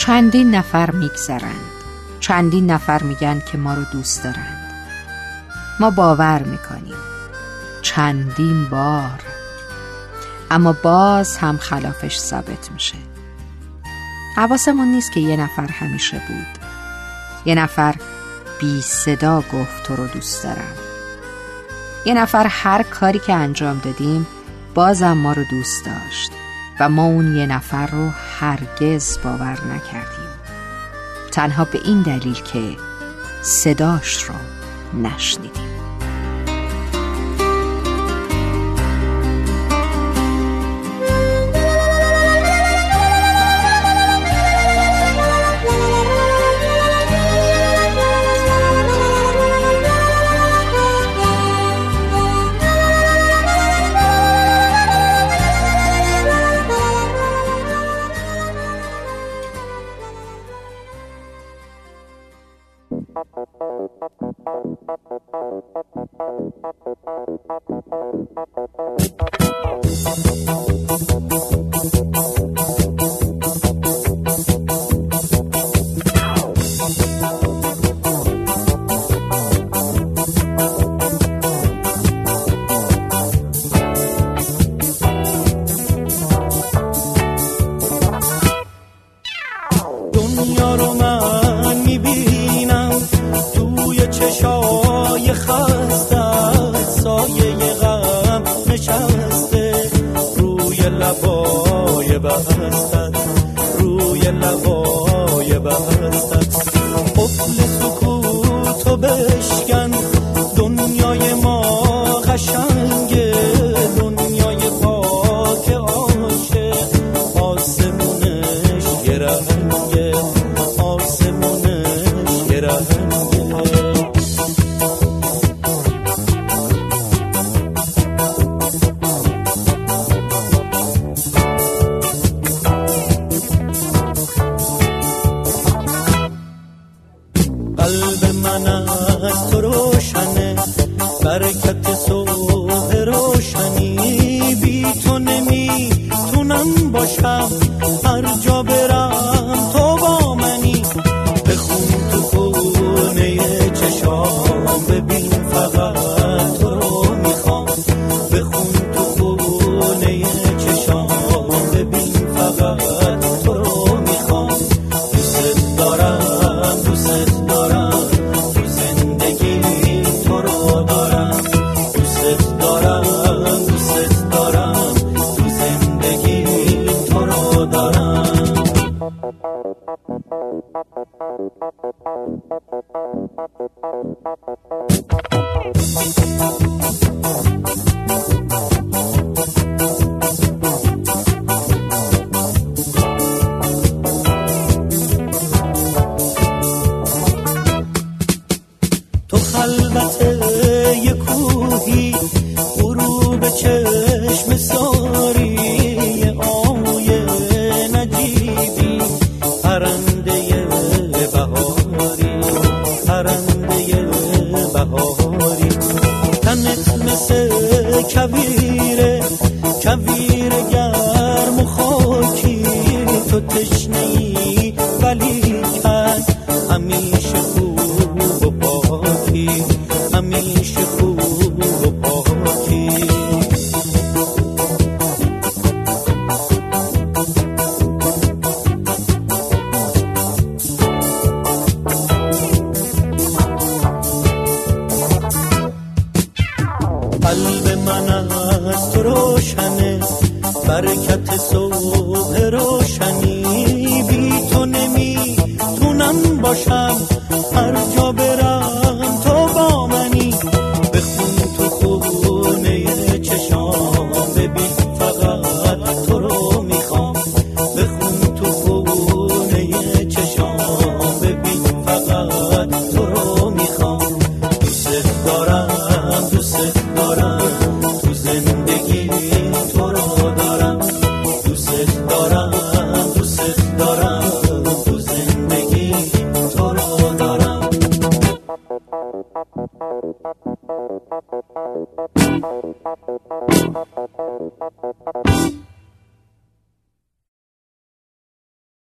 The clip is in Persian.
چندین نفر میگذرند. چندین نفر میگن که ما رو دوست دارند. ما باور می‌کنیم. چندین بار. اما باز هم خلافش ثابت میشه. حواسمون نیست که یه نفر همیشه بود. یه نفر بی صدا گفت تو رو دوست دارم. یه نفر هر کاری که انجام دادیم بازم ما رو دوست داشت. و ما اون یه نفر رو هرگز باور نکردیم. تنها به این دلیل که صداش رو نشنیدیم. Don't چشای خسته سایه غم نشسته. روی لبای بستت روی لبای بستت تو خلوت یه کوهی غروب چشم کویر گرم و خاکی. تو تشنه ای ولی کن همیشه خوب و پاکی. همیشه خوب و پاکی. قلب من از تو روشنه برکت صبح روشنی. بی تو نمی‌تونم باشم. Thank you.